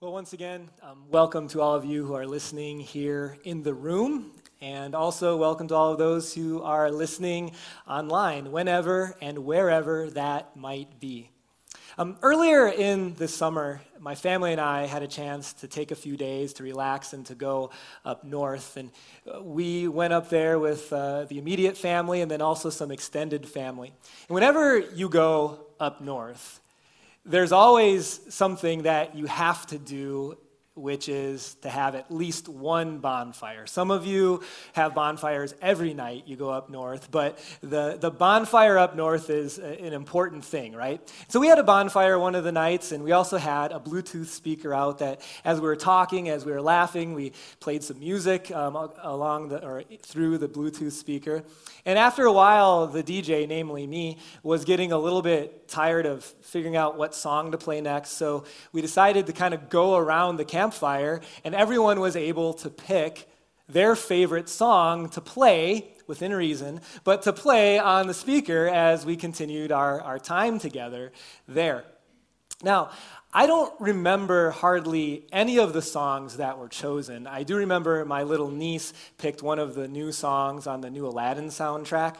Well, once again, um, welcome to all of you who are listening here in the room, and also welcome to all of those who are listening online, whenever and wherever that might be. Um, earlier in the summer, my family and I had a chance to take a few days to relax and to go up north. And uh, we went up there with uh, the immediate family and then also some extended family. And whenever you go up north, there's always something that you have to do which is to have at least one bonfire. Some of you have bonfires every night you go up north, but the, the bonfire up north is an important thing, right? So we had a bonfire one of the nights, and we also had a Bluetooth speaker out that as we were talking, as we were laughing, we played some music um, along the, or through the Bluetooth speaker. And after a while, the DJ, namely me, was getting a little bit tired of figuring out what song to play next, so we decided to kind of go around the camp campfire, and everyone was able to pick their favorite song to play within reason, but to play on the speaker as we continued our, our time together there. Now, I don't remember hardly any of the songs that were chosen. I do remember my little niece picked one of the new songs on the new Aladdin soundtrack.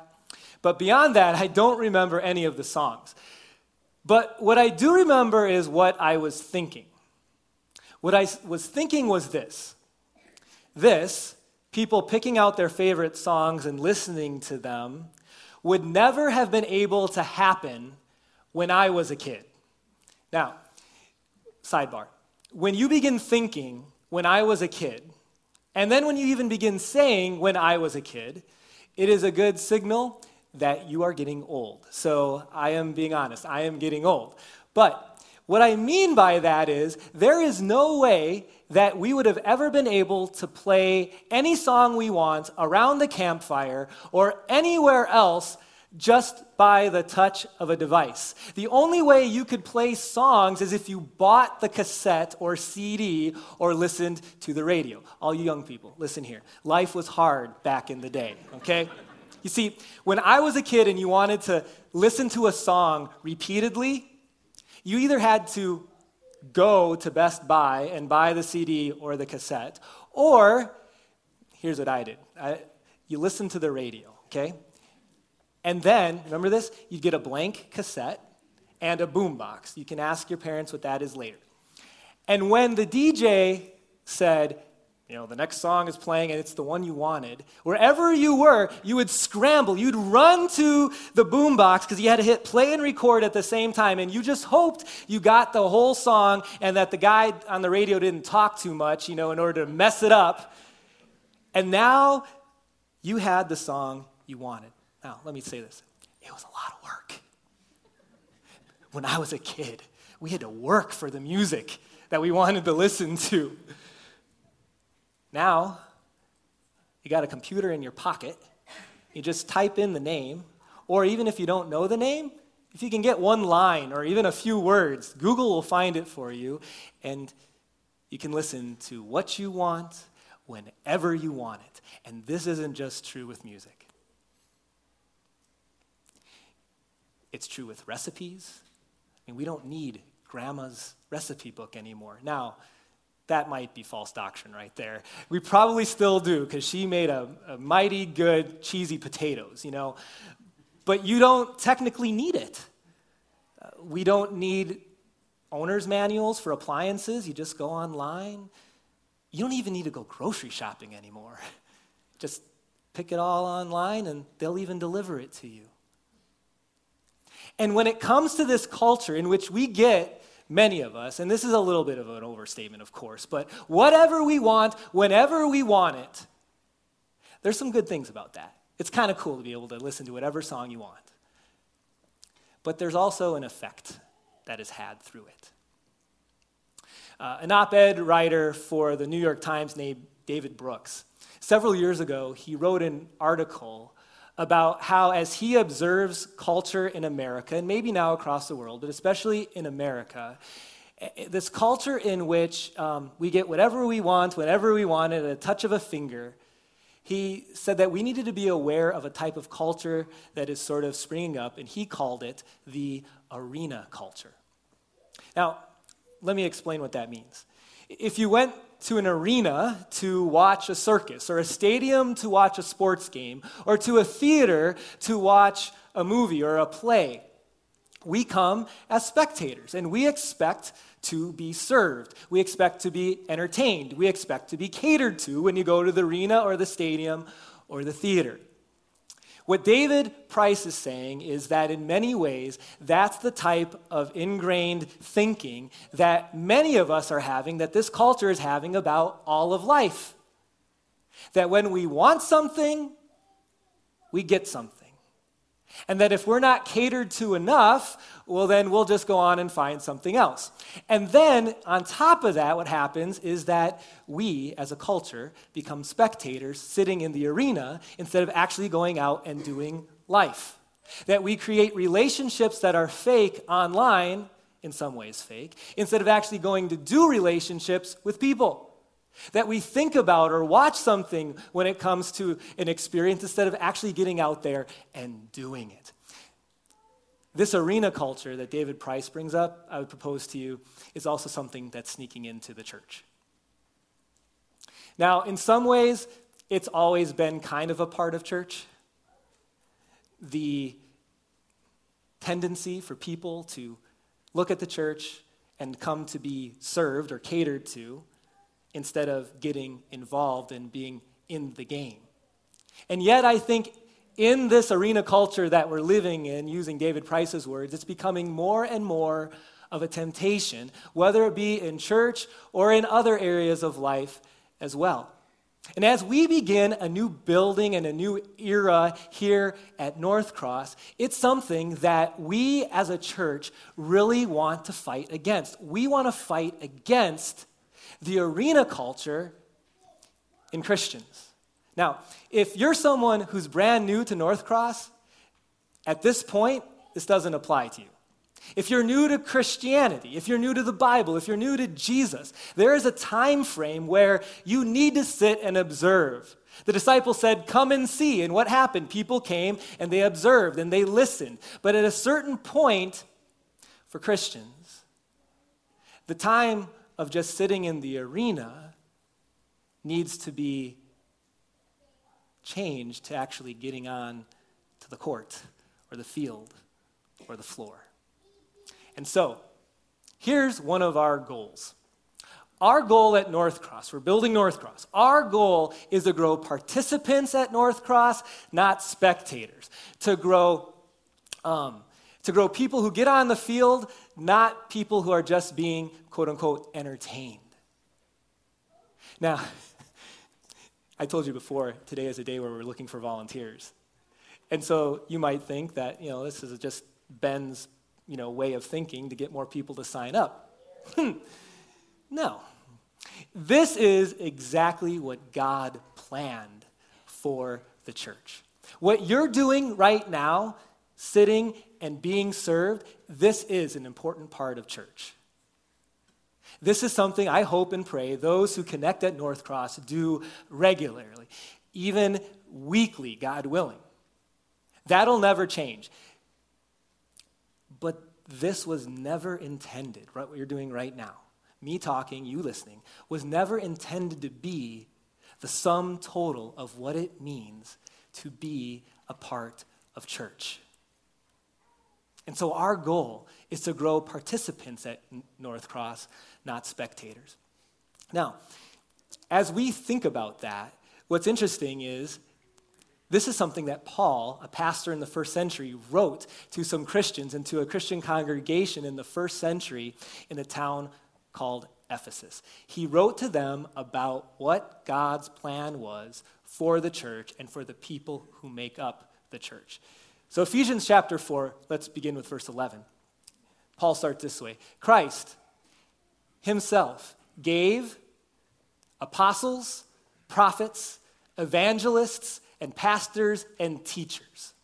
But beyond that, I don't remember any of the songs. But what I do remember is what I was thinking. What I was thinking was this this, people picking out their favorite songs and listening to them, would never have been able to happen when I was a kid. Now, sidebar. When you begin thinking, when I was a kid, and then when you even begin saying, when I was a kid, it is a good signal that you are getting old. So I am being honest, I am getting old. But what I mean by that is, there is no way that we would have ever been able to play any song we want around the campfire or anywhere else just by the touch of a device. The only way you could play songs is if you bought the cassette or CD or listened to the radio. All you young people, listen here. Life was hard back in the day, okay? You see, when I was a kid and you wanted to listen to a song repeatedly, you either had to go to Best Buy and buy the CD or the cassette, or here's what I did I, you listen to the radio, okay? And then, remember this? You'd get a blank cassette and a boombox. You can ask your parents what that is later. And when the DJ said, you know, the next song is playing and it's the one you wanted. Wherever you were, you would scramble. You'd run to the boombox because you had to hit play and record at the same time. And you just hoped you got the whole song and that the guy on the radio didn't talk too much, you know, in order to mess it up. And now you had the song you wanted. Now, let me say this it was a lot of work. When I was a kid, we had to work for the music that we wanted to listen to. Now, you got a computer in your pocket, you just type in the name, or even if you don't know the name, if you can get one line or even a few words, Google will find it for you, and you can listen to what you want whenever you want it. And this isn't just true with music, it's true with recipes. I mean, we don't need grandma's recipe book anymore. Now, that might be false doctrine right there. We probably still do because she made a, a, mighty good cheesy potatoes, you know. But you don't technically need it. Uh, we don't need owner's manuals for appliances. You just go online. You don't even need to go grocery shopping anymore. Just pick it all online and they'll even deliver it to you. And when it comes to this culture in which we get many of us, and this is a little bit of an overstatement, of course, but whatever we want, whenever we want it, there's some good things about that. It's kind of cool to be able to listen to whatever song you want. But there's also an effect that is had through it. Uh, an op ed writer for the New York Times named David Brooks, several years ago, he wrote an article about how, as he observes culture in America, and maybe now across the world, but especially in America, eh, this culture in which um, we get whatever we want, whenever we want, at a touch of a finger, he said that we needed to be aware of a type of culture that is sort of springing up, and he called it the arena culture. Now, let me explain what that means. If you went to an arena to watch a circus, or a stadium to watch a sports game, or to a theater to watch a movie or a play, we come as spectators and we expect to be served. We expect to be entertained. We expect to be catered to when you go to the arena or the stadium or the theater. What David Price is saying is that in many ways, that's the type of ingrained thinking that many of us are having, that this culture is having about all of life. That when we want something, we get something. And that if we're not catered to enough, well, then we'll just go on and find something else. And then, on top of that, what happens is that we, as a culture, become spectators sitting in the arena instead of actually going out and doing life. That we create relationships that are fake online, in some ways fake, instead of actually going to do relationships with people that we think about or watch something when it comes to an experience instead of actually getting out there and doing it. This arena culture that David Price brings up, I would propose to you, is also something that's sneaking into the church. Now, in some ways, it's always been kind of a part of church. The tendency for people to look at the church and come to be served or catered to instead of getting involved and being in the game. And yet, I think in this arena culture that we're living in, using David Price's words, it's becoming more and more of a temptation, whether it be in church or in other areas of life as well. And as we begin a new building and a new era here at NorthCross, it's something that we as a church really want to fight against. We want to fight against the arena culture in Christians. Now, if you're someone who's brand new to NorthCross, at this point, this doesn't apply to you. If you're new to Christianity, if you're new to the Bible, if you're new to Jesus, there is a time frame where you need to sit and observe. The disciples said, Come and see. And what happened? People came and they observed and they listened. But at a certain point, for Christians, the time of just sitting in the arena needs to be changed to actually getting on to the court or the field or the floor. And so, here's one of our goals. Our goal at NorthCross, we're building NorthCross. Our goal is to grow participants at NorthCross, not spectators. To grow, um, to grow people who get on the field, not people who are just being quote unquote entertained. Now, I told you before, today is a day where we're looking for volunteers. And so you might think that, you know, this is just Ben's, you know, way of thinking to get more people to sign up. no. This is exactly what God planned for the church. What you're doing right now, sitting and being served, this is an important part of church. This is something I hope and pray those who connect at NorthCross do regularly, even weekly, God willing. That'll never change. But this was never intended, right? What you're doing right now, me talking, you listening, was never intended to be the sum total of what it means to be a part of church. And so our goal is to grow participants at NorthCross, not spectators. Now, as we think about that, what's interesting is this is something that Paul, a pastor in the first century, wrote to some Christians and to a Christian congregation in the first century in a town called Ephesus. He wrote to them about what God's plan was for the church and for the people who make up the church. So, Ephesians chapter 4, let's begin with verse 11. Paul starts this way Christ himself gave apostles, prophets, evangelists, and pastors and teachers.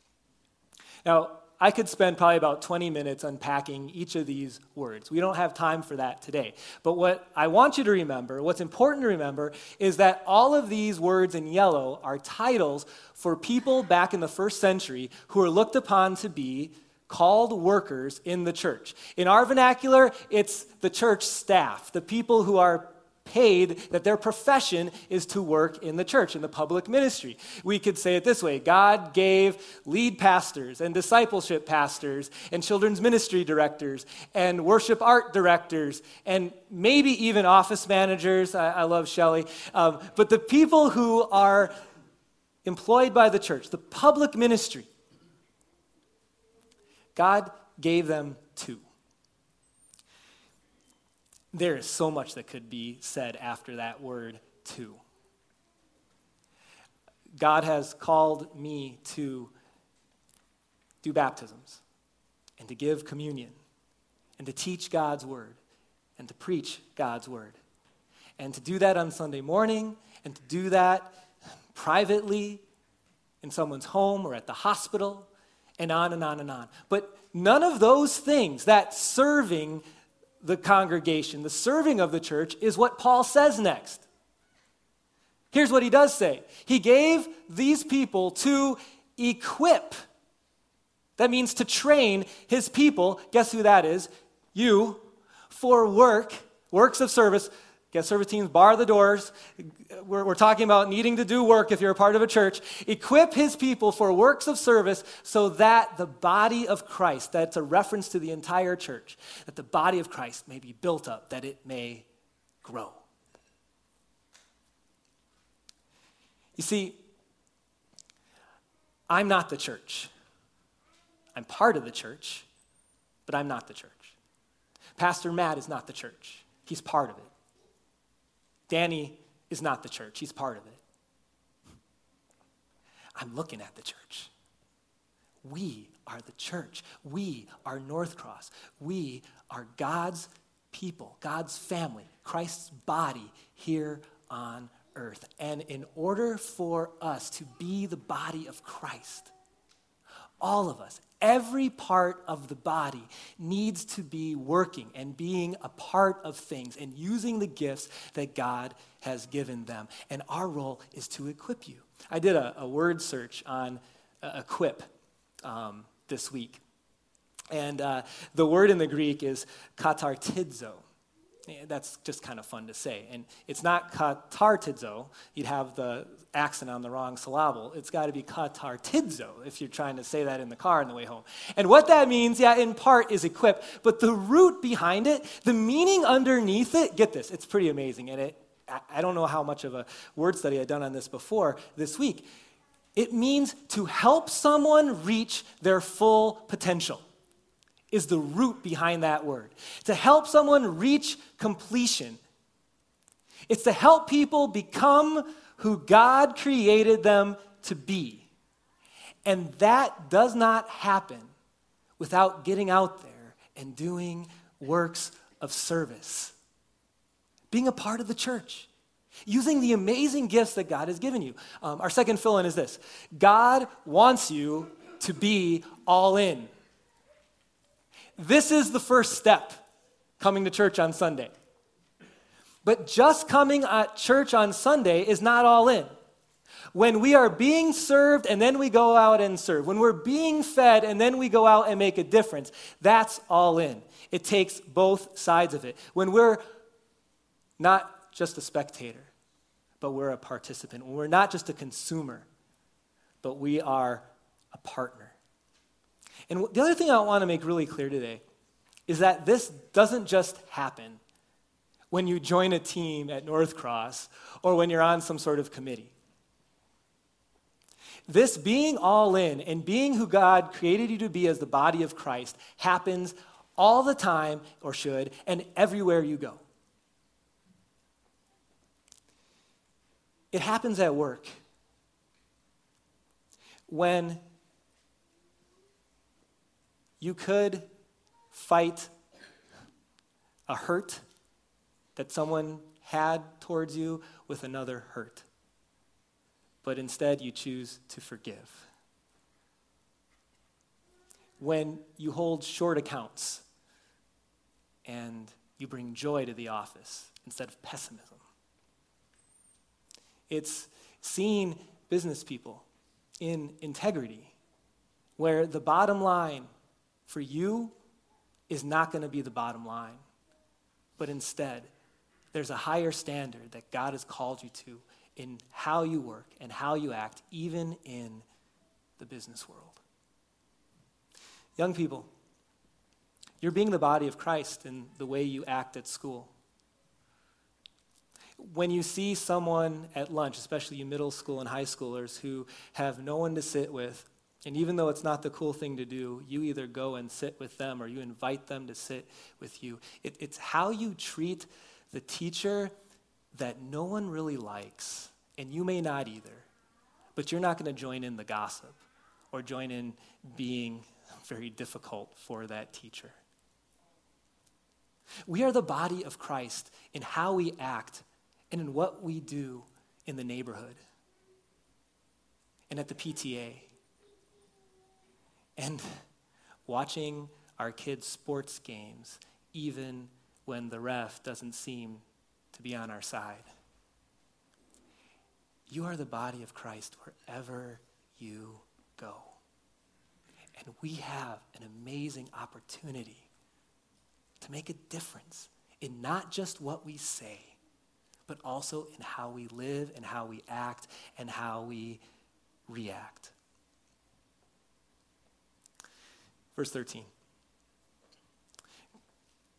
Now, I could spend probably about 20 minutes unpacking each of these words. We don't have time for that today. But what I want you to remember, what's important to remember, is that all of these words in yellow are titles for people back in the first century who are looked upon to be called workers in the church. In our vernacular, it's the church staff, the people who are paid, that their profession is to work in the church, in the public ministry. We could say it this way God gave lead pastors and discipleship pastors and children's ministry directors and worship art directors and maybe even office managers. I, I love Shelley. Um, but the people who are employed by the church, the public ministry, God gave them two. There is so much that could be said after that word, too. God has called me to do baptisms and to give communion and to teach God's word and to preach God's word and to do that on Sunday morning and to do that privately in someone's home or at the hospital and on and on and on. But none of those things, that serving the congregation, the serving of the church, is what Paul says next. Here's what he does say He gave these people to equip. That means to train his people. Guess who that is? You, for work, works of service Get service teams, bar the doors. We're, we're talking about needing to do work if you're a part of a church. Equip his people for works of service so that the body of Christ, that's a reference to the entire church, that the body of Christ may be built up, that it may grow. You see, I'm not the church. I'm part of the church, but I'm not the church. Pastor Matt is not the church, he's part of it. Danny is not the church, he's part of it. I'm looking at the church. We are the church. We are NorthCross. We are God's people, God's family, Christ's body here on earth. And in order for us to be the body of Christ, all of us, every part of the body needs to be working and being a part of things and using the gifts that God has given them. And our role is to equip you. I did a, a word search on uh, equip um, this week. And uh, the word in the Greek is katartidzo. Eh, that's just kind of fun to say. And it's not katartidzo. You'd have the accent on the wrong syllable. It's got to be katartidzo if you're trying to say that in the car on the way home. And what that means, yeah, in part is equip, but the root behind it, the meaning underneath it, get this, it's pretty amazing. And it, I don't know how much of a word study I've done on this before this week. It means to help someone reach their full potential is the root behind that word. To help someone reach completion. It's to help people become who God created them to be. And that does not happen without getting out there and doing works of service. Being a part of the church. Using the amazing gifts that God has given you. Um, our second fill in is this God wants you to be all in. This is the first step coming to church on Sunday. But just coming at church on Sunday is not all in. When we are being served and then we go out and serve, when we're being fed and then we go out and make a difference, that's all in. It takes both sides of it. When we're not just a spectator, but we're a participant, when we're not just a consumer, but we are a partner. And the other thing I want to make really clear today is that this doesn't just happen when you join a team at NorthCross or when you're on some sort of committee. This being all in and being who God created you to be as the body of Christ happens all the time, or should, and everywhere you go. It happens at work. When you could fight a hurt that someone had towards you with another hurt. But instead, you choose to forgive. When you hold short accounts and you bring joy to the office instead of pessimism. It's seeing business people in integrity, where the bottom line for you is not going to be the bottom line, but instead, there's a higher standard that God has called you to in how you work and how you act, even in the business world. Young people, you're being the body of Christ in the way you act at school. When you see someone at lunch, especially you middle school and high schoolers who have no one to sit with, and even though it's not the cool thing to do, you either go and sit with them or you invite them to sit with you. It, it's how you treat the teacher that no one really likes, and you may not either, but you're not going to join in the gossip or join in being very difficult for that teacher. We are the body of Christ in how we act and in what we do in the neighborhood and at the PTA and watching our kids' sports games, even when the ref doesn't seem to be on our side. You are the body of Christ wherever you go. And we have an amazing opportunity to make a difference in not just what we say, but also in how we live and how we act and how we react. Verse 13.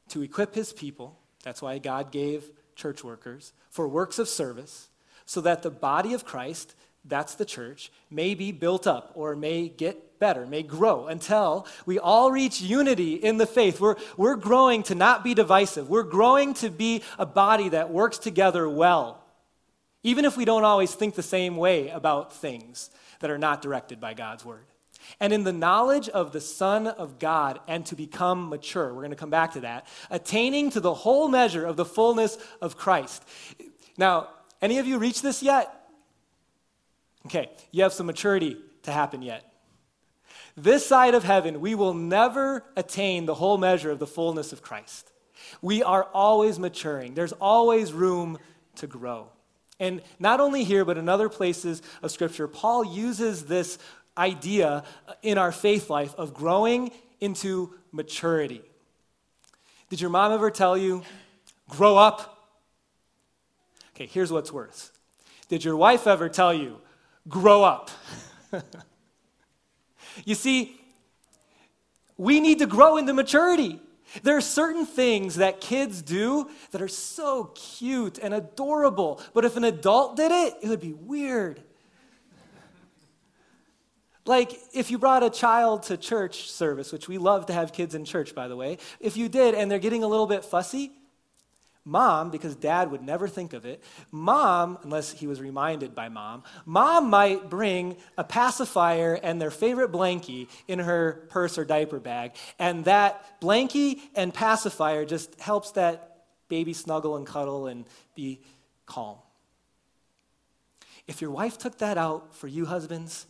To equip his people, that's why God gave church workers, for works of service, so that the body of Christ, that's the church, may be built up or may get better, may grow until we all reach unity in the faith. We're, we're growing to not be divisive. We're growing to be a body that works together well, even if we don't always think the same way about things that are not directed by God's word and in the knowledge of the Son of God, and to become mature. We're going to come back to that. Attaining to the whole measure of the fullness of Christ. Now, any of you reached this yet? Okay, you have some maturity to happen yet. This side of heaven, we will never attain the whole measure of the fullness of Christ. We are always maturing, there's always room to grow. And not only here, but in other places of Scripture, Paul uses this idea in our faith life of growing into maturity. Did your mom ever tell you, grow up? Okay, here's what's worse. Did your wife ever tell you, grow up? you see, we need to grow into maturity. There are certain things that kids do that are so cute and adorable, but if an adult did it, it would be weird. Like, if you brought a child to church service, which we love to have kids in church, by the way, if you did and they're getting a little bit fussy, mom, because dad would never think of it, mom, unless he was reminded by mom, mom might bring a pacifier and their favorite blankie in her purse or diaper bag. And that blankie and pacifier just helps that baby snuggle and cuddle and be calm. If your wife took that out for you, husbands,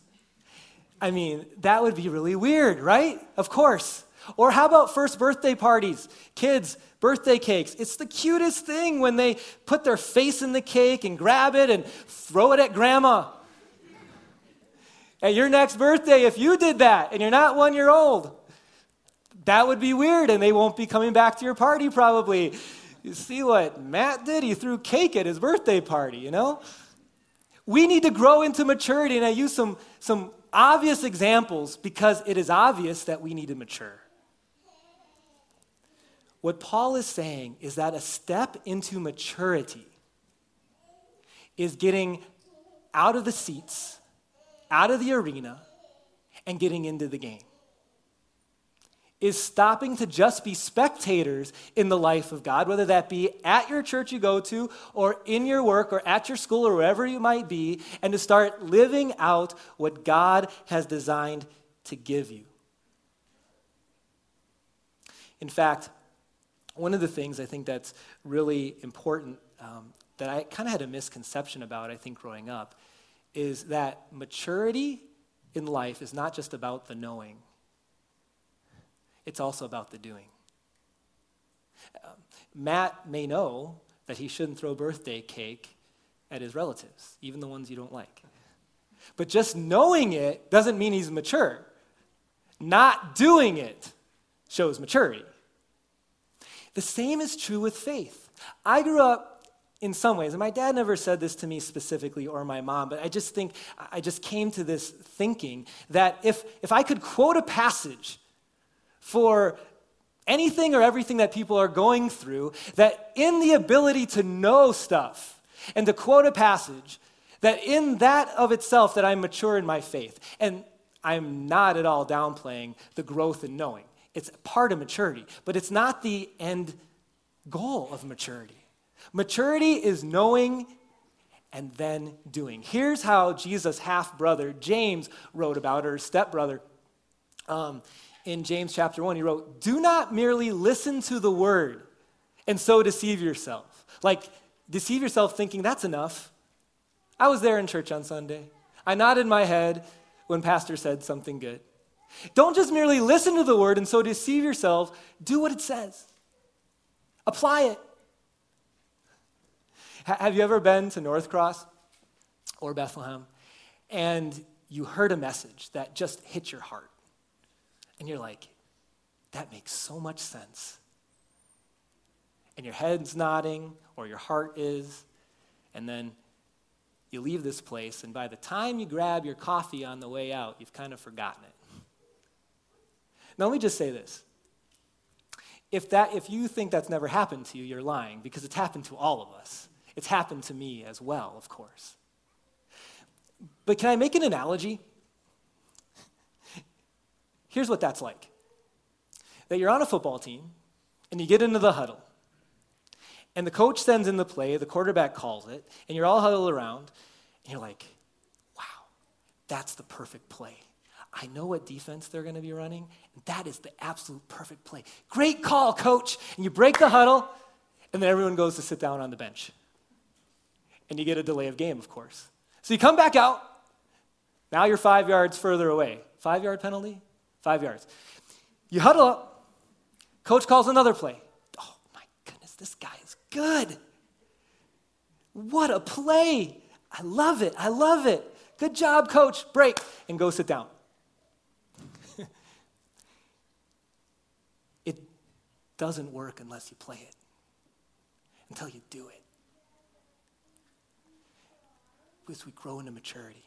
I mean, that would be really weird, right? Of course. Or how about first birthday parties? Kids, birthday cakes. It's the cutest thing when they put their face in the cake and grab it and throw it at grandma. At your next birthday, if you did that and you're not one year old, that would be weird and they won't be coming back to your party probably. You see what Matt did? He threw cake at his birthday party, you know? We need to grow into maturity, and I use some, some obvious examples because it is obvious that we need to mature. What Paul is saying is that a step into maturity is getting out of the seats, out of the arena, and getting into the game is stopping to just be spectators in the life of God, whether that be at your church you go to, or in your work, or at your school, or wherever you might be, and to start living out what God has designed to give you. In fact, one of the things I think that's really important um, that I kind of had a misconception about, I think, growing up, is that maturity in life is not just about the knowing it's also about the doing. Um, Matt may know that he shouldn't throw birthday cake at his relatives, even the ones you don't like. But just knowing it doesn't mean he's mature. Not doing it shows maturity. The same is true with faith. I grew up in some ways, and my dad never said this to me specifically or my mom, but I just think, I just came to this thinking that if, if I could quote a passage for anything or everything that people are going through, that in the ability to know stuff and to quote a passage, that in that of itself that I'm mature in my faith. And I'm not at all downplaying the growth in knowing. It's part of maturity, but it's not the end goal of maturity. Maturity is knowing and then doing. Here's how Jesus' half brother, James, wrote about or stepbrother. Um, in James chapter 1, he wrote, Do not merely listen to the word and so deceive yourself. Like, deceive yourself thinking that's enough. I was there in church on Sunday. I nodded my head when Pastor said something good. Don't just merely listen to the word and so deceive yourself. Do what it says, apply it. Have you ever been to NorthCross or Bethlehem and you heard a message that just hit your heart? And you're like, that makes so much sense. And your head's nodding or your heart is, and then you leave this place, and by the time you grab your coffee on the way out, you've kind of forgotten it. Now, let me just say this. If, that, if you think that's never happened to you, you're lying because it's happened to all of us. It's happened to me as well, of course. But can I make an analogy? Here's what that's like that you're on a football team and you get into the huddle. And the coach sends in the play, the quarterback calls it, and you're all huddled around, and you're like, wow, that's the perfect play. I know what defense they're going to be running, and that is the absolute perfect play. Great call, coach. And you break the huddle, and then everyone goes to sit down on the bench and you get a delay of game, of course. So you come back out. Now you're five yards further away. Five yard penalty? Five yards. You huddle up. Coach calls another play. Oh my goodness, this guy is good. What a play. I love it. I love it. Good job, coach. Break and go sit down. it doesn't work unless you play it, until you do it. as we grow into maturity.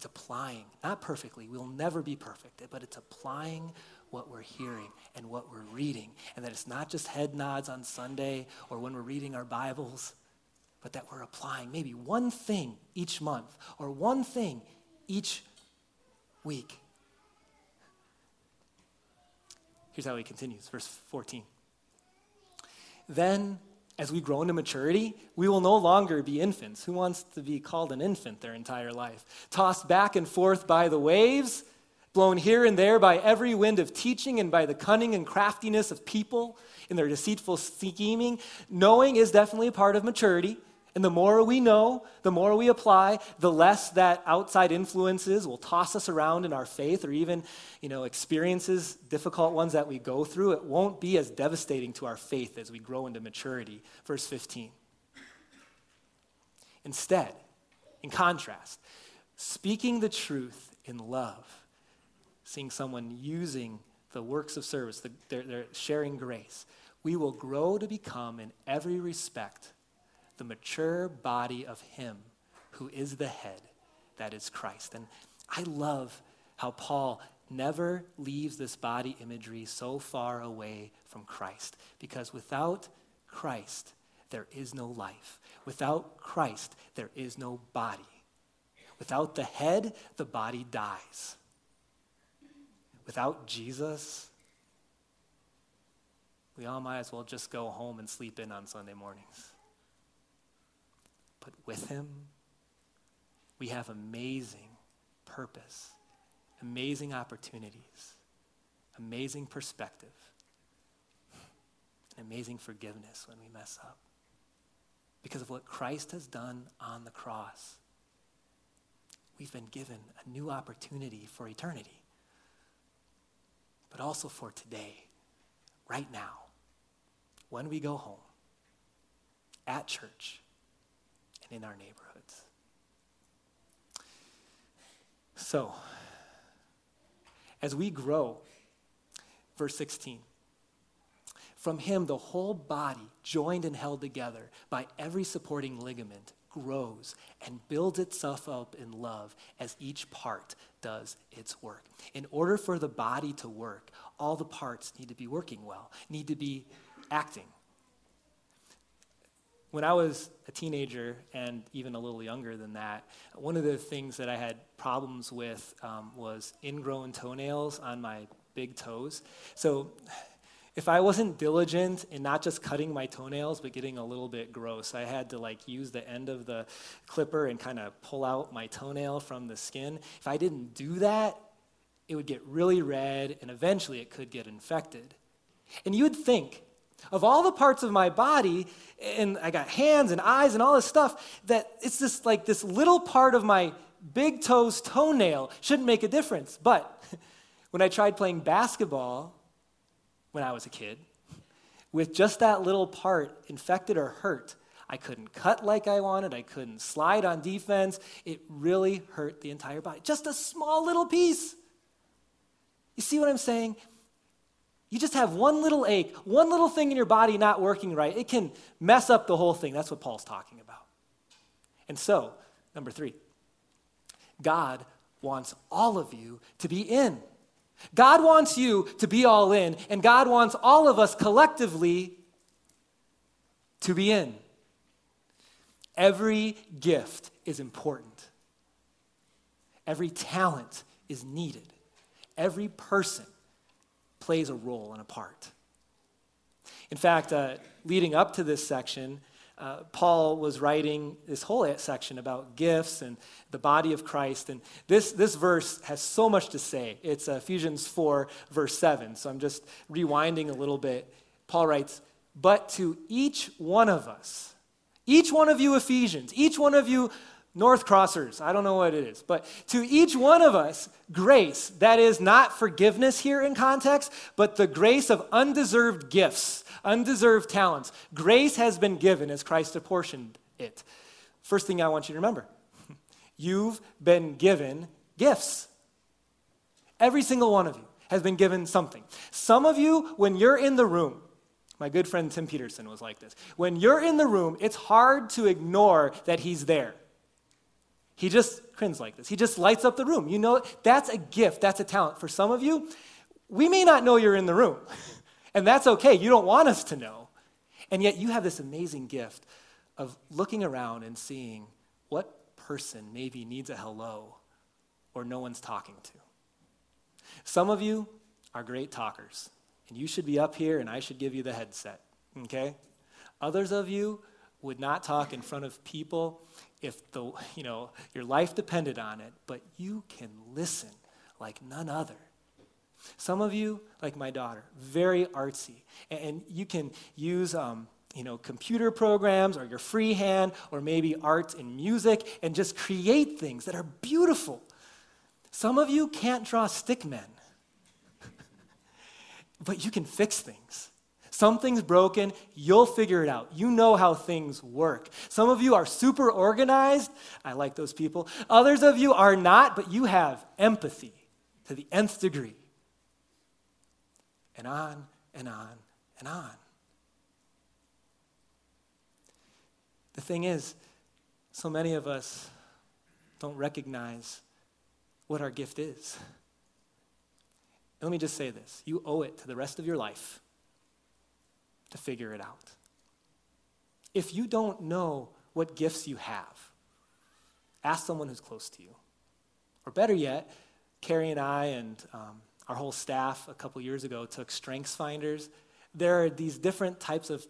It's applying, not perfectly, we'll never be perfect, but it's applying what we're hearing and what we're reading. And that it's not just head nods on Sunday or when we're reading our Bibles, but that we're applying maybe one thing each month or one thing each week. Here's how he continues, verse 14. Then as we grow into maturity, we will no longer be infants. Who wants to be called an infant their entire life? Tossed back and forth by the waves, blown here and there by every wind of teaching and by the cunning and craftiness of people in their deceitful scheming. Knowing is definitely a part of maturity. And the more we know, the more we apply, the less that outside influences will toss us around in our faith or even, you know, experiences, difficult ones that we go through. It won't be as devastating to our faith as we grow into maturity. Verse 15. Instead, in contrast, speaking the truth in love, seeing someone using the works of service, the, they're sharing grace, we will grow to become in every respect the mature body of Him who is the head, that is Christ. And I love how Paul never leaves this body imagery so far away from Christ, because without Christ, there is no life. Without Christ, there is no body. Without the head, the body dies. Without Jesus, we all might as well just go home and sleep in on Sunday mornings. But with Him, we have amazing purpose, amazing opportunities, amazing perspective, and amazing forgiveness when we mess up. Because of what Christ has done on the cross, we've been given a new opportunity for eternity, but also for today, right now, when we go home, at church in our neighborhoods. So, as we grow, verse 16, From him, the whole body, joined and held together by every supporting ligament, grows and builds itself up in love as each part does its work. In order for the body to work, all the parts need to be working well, need to be acting. When I was a teenager and even a little younger than that, one of the things that I had problems with um, was ingrown toenails on my big toes. So if I wasn't diligent in not just cutting my toenails, but getting a little bit gross, I had to like use the end of the clipper and kind of pull out my toenail from the skin. If I didn't do that, it would get really red and eventually it could get infected. And you would think, of all the parts of my body, and I got hands and eyes and all this stuff, that it's just like this little part of my big toe's toenail shouldn't make a difference. But when I tried playing basketball when I was a kid, with just that little part infected or hurt, I couldn't cut like I wanted. I couldn't slide on defense. It really hurt the entire body. Just a small little piece. You see what I'm saying? You just have one little ache, one little thing in your body not working right. It can mess up the whole thing. That's what Paul's talking about. And so, number three, God wants all of you to be in. God wants you to be all in, and God wants all of us collectively to be in. Every gift is important, every talent is needed, every person plays a role and a part. In fact, uh, leading up to this section, uh, Paul was writing this whole section about gifts and the body of Christ. And this, this verse has so much to say. It's Ephesians 4, verse 7. So I'm just rewinding a little bit. Paul writes, But to each one of us, each one of you Ephesians, each one of you NorthCrossers, I don't know what it is, but to each one of us, grace, that is not forgiveness here in context, but the grace of undeserved gifts, undeserved talents. Grace has been given as Christ apportioned it. First thing I want you to remember you've been given gifts. Every single one of you has been given something. Some of you, when you're in the room, my good friend Tim Peterson was like this. When you're in the room, it's hard to ignore that he's there. He just grins like this. He just lights up the room. You know, that's a gift, that's a talent. For some of you, we may not know you're in the room, and that's okay. You don't want us to know. And yet, you have this amazing gift of looking around and seeing what person maybe needs a hello or no one's talking to. Some of you are great talkers, and you should be up here, and I should give you the headset, okay? Others of you would not talk in front of people if the, you know, your life depended on it, but you can listen like none other. Some of you, like my daughter, very artsy, and you can use, um, you know, computer programs or your freehand or maybe art and music and just create things that are beautiful. Some of you can't draw stick men, but you can fix things. Something's broken, you'll figure it out. You know how things work. Some of you are super organized. I like those people. Others of you are not, but you have empathy to the nth degree. And on and on and on. The thing is, so many of us don't recognize what our gift is. let me just say this you owe it to the rest of your life to figure it out. If you don't know what gifts you have, ask someone who's close to you. Or better yet, Carrie and I and um, our whole staff a couple years ago took Strengths Finders. There are these different types of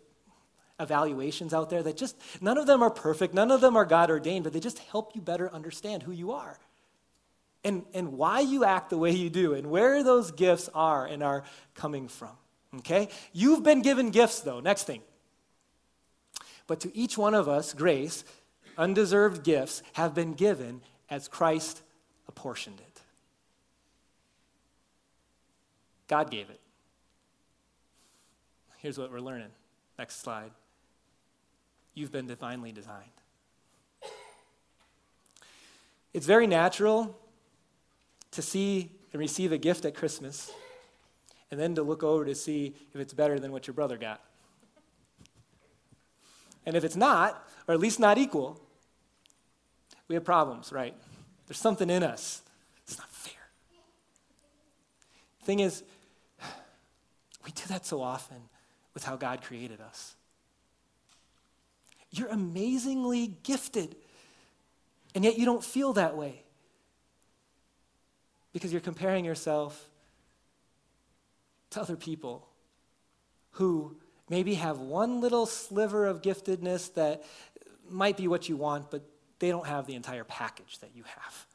evaluations out there that just, none of them are perfect, none of them are God ordained, but they just help you better understand who you are and, and why you act the way you do and where those gifts are and are coming from. Okay? You've been given gifts, though. Next thing. But to each one of us, grace, undeserved gifts, have been given as Christ apportioned it. God gave it. Here's what we're learning. Next slide. You've been divinely designed. It's very natural to see and receive a gift at Christmas and then to look over to see if it's better than what your brother got. And if it's not, or at least not equal, we have problems, right? There's something in us. It's not fair. Thing is, we do that so often with how God created us. You're amazingly gifted, and yet you don't feel that way because you're comparing yourself to other people who maybe have one little sliver of giftedness that might be what you want, but they don't have the entire package that you have.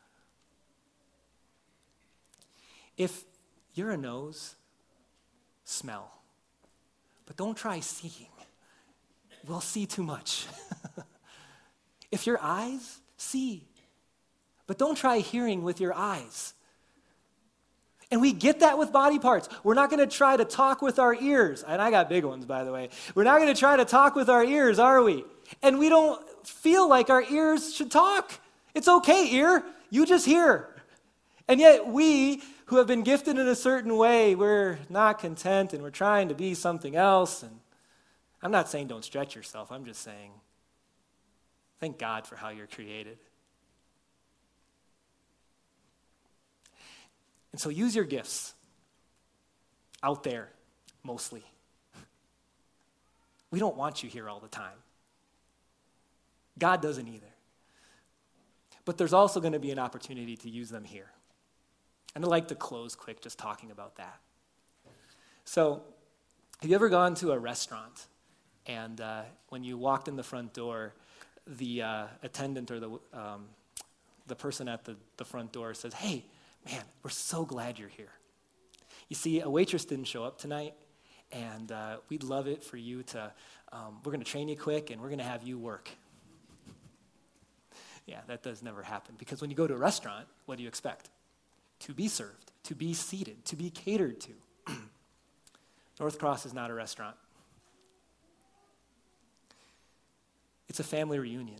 If you're a nose, smell. But don't try seeing. We'll see too much. if your eyes, see. But don't try hearing with your eyes. And we get that with body parts. We're not going to try to talk with our ears. And I got big ones, by the way. We're not going to try to talk with our ears, are we? And we don't feel like our ears should talk. It's okay, ear. You just hear. And yet, we who have been gifted in a certain way, we're not content and we're trying to be something else. And I'm not saying don't stretch yourself, I'm just saying thank God for how you're created. And so use your gifts out there mostly. We don't want you here all the time. God doesn't either. But there's also going to be an opportunity to use them here. And I'd like to close quick just talking about that. So, have you ever gone to a restaurant and uh, when you walked in the front door, the uh, attendant or the, um, the person at the, the front door says, Hey, man, we're so glad you're here. You see, a waitress didn't show up tonight, and uh, we'd love it for you to, um, we're going to train you quick and we're going to have you work. yeah, that does never happen because when you go to a restaurant, what do you expect? to be served, to be seated, to be catered to. NorthCross is not a restaurant, it's a family reunion.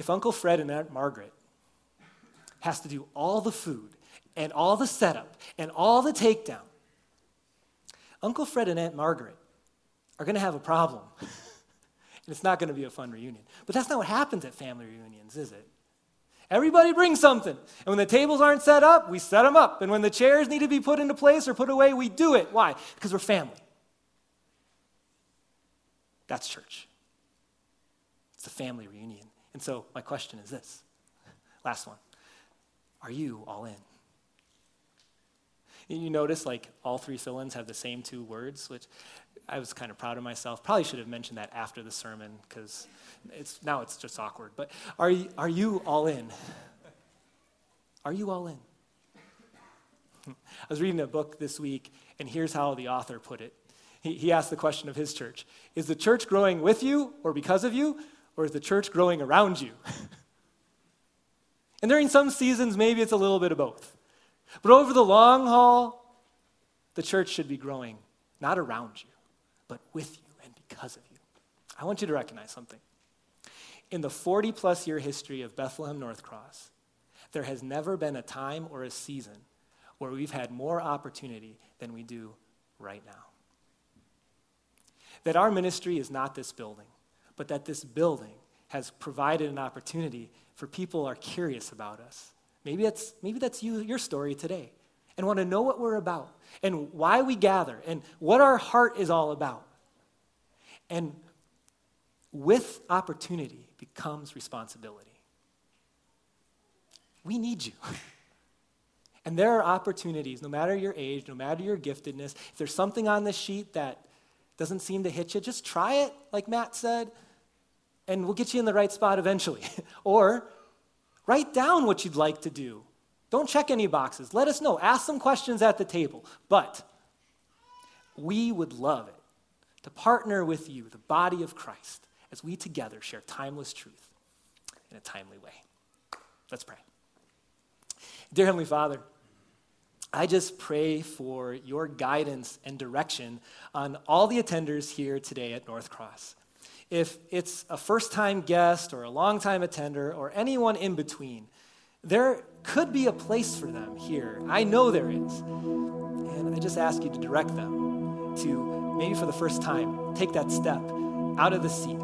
If Uncle Fred and Aunt Margaret has to do all the food and all the setup and all the takedown, Uncle Fred and Aunt Margaret are going to have a problem. and it's not going to be a fun reunion. But that's not what happens at family reunions, is it? Everybody brings something. And when the tables aren't set up, we set them up. And when the chairs need to be put into place or put away, we do it. Why? Because we're family. That's church. It's a family reunion. And so my question is this last one Are you all in? And you notice like all three fill ins have the same two words, which I was kind of proud of myself. Probably should have mentioned that after the sermon because it's, now it's just awkward. But are you, are you all in? Are you all in? I was reading a book this week, and here's how the author put it. He, he asked the question of his church Is the church growing with you or because of you, or is the church growing around you? and during some seasons, maybe it's a little bit of both. But over the long haul, the church should be growing, not around you, but with you and because of you. I want you to recognize something. In the 40 plus year history of Bethlehem NorthCross, there has never been a time or a season where we've had more opportunity than we do right now. That our ministry is not this building, but that this building has provided an opportunity for people are curious about us. Maybe that's, maybe that's you, your story today, and want to know what we're about, and why we gather, and what our heart is all about. And with opportunity becomes responsibility. We need you. And there are opportunities, no matter your age, no matter your giftedness. If there's something on this sheet that doesn't seem to hit you, just try it, like Matt said, and we'll get you in the right spot eventually. or write down what you'd like to do. Don't check any boxes. Let us know. Ask some questions at the table. But we would love it to partner with you, the body of Christ, as we together share timeless truth in a timely way. Let's pray. Dear Heavenly Father, I just pray for your guidance and direction on all the attenders here today at NorthCross. If it's a first time guest or a long time attender or anyone in between, there could be a place for them here. I know there is. And I just ask you to direct them to, maybe for the first time, take that step out of the seat,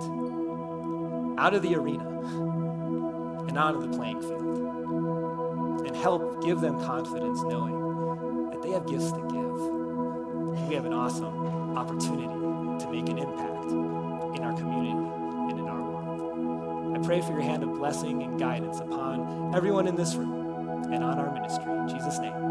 out of the arena, and out of the playing field. And help give them confidence knowing that they have gifts to give. We have an awesome opportunity to make an impact community and in our world. I pray for your hand of blessing and guidance upon everyone in this room and on our ministry. In Jesus' name.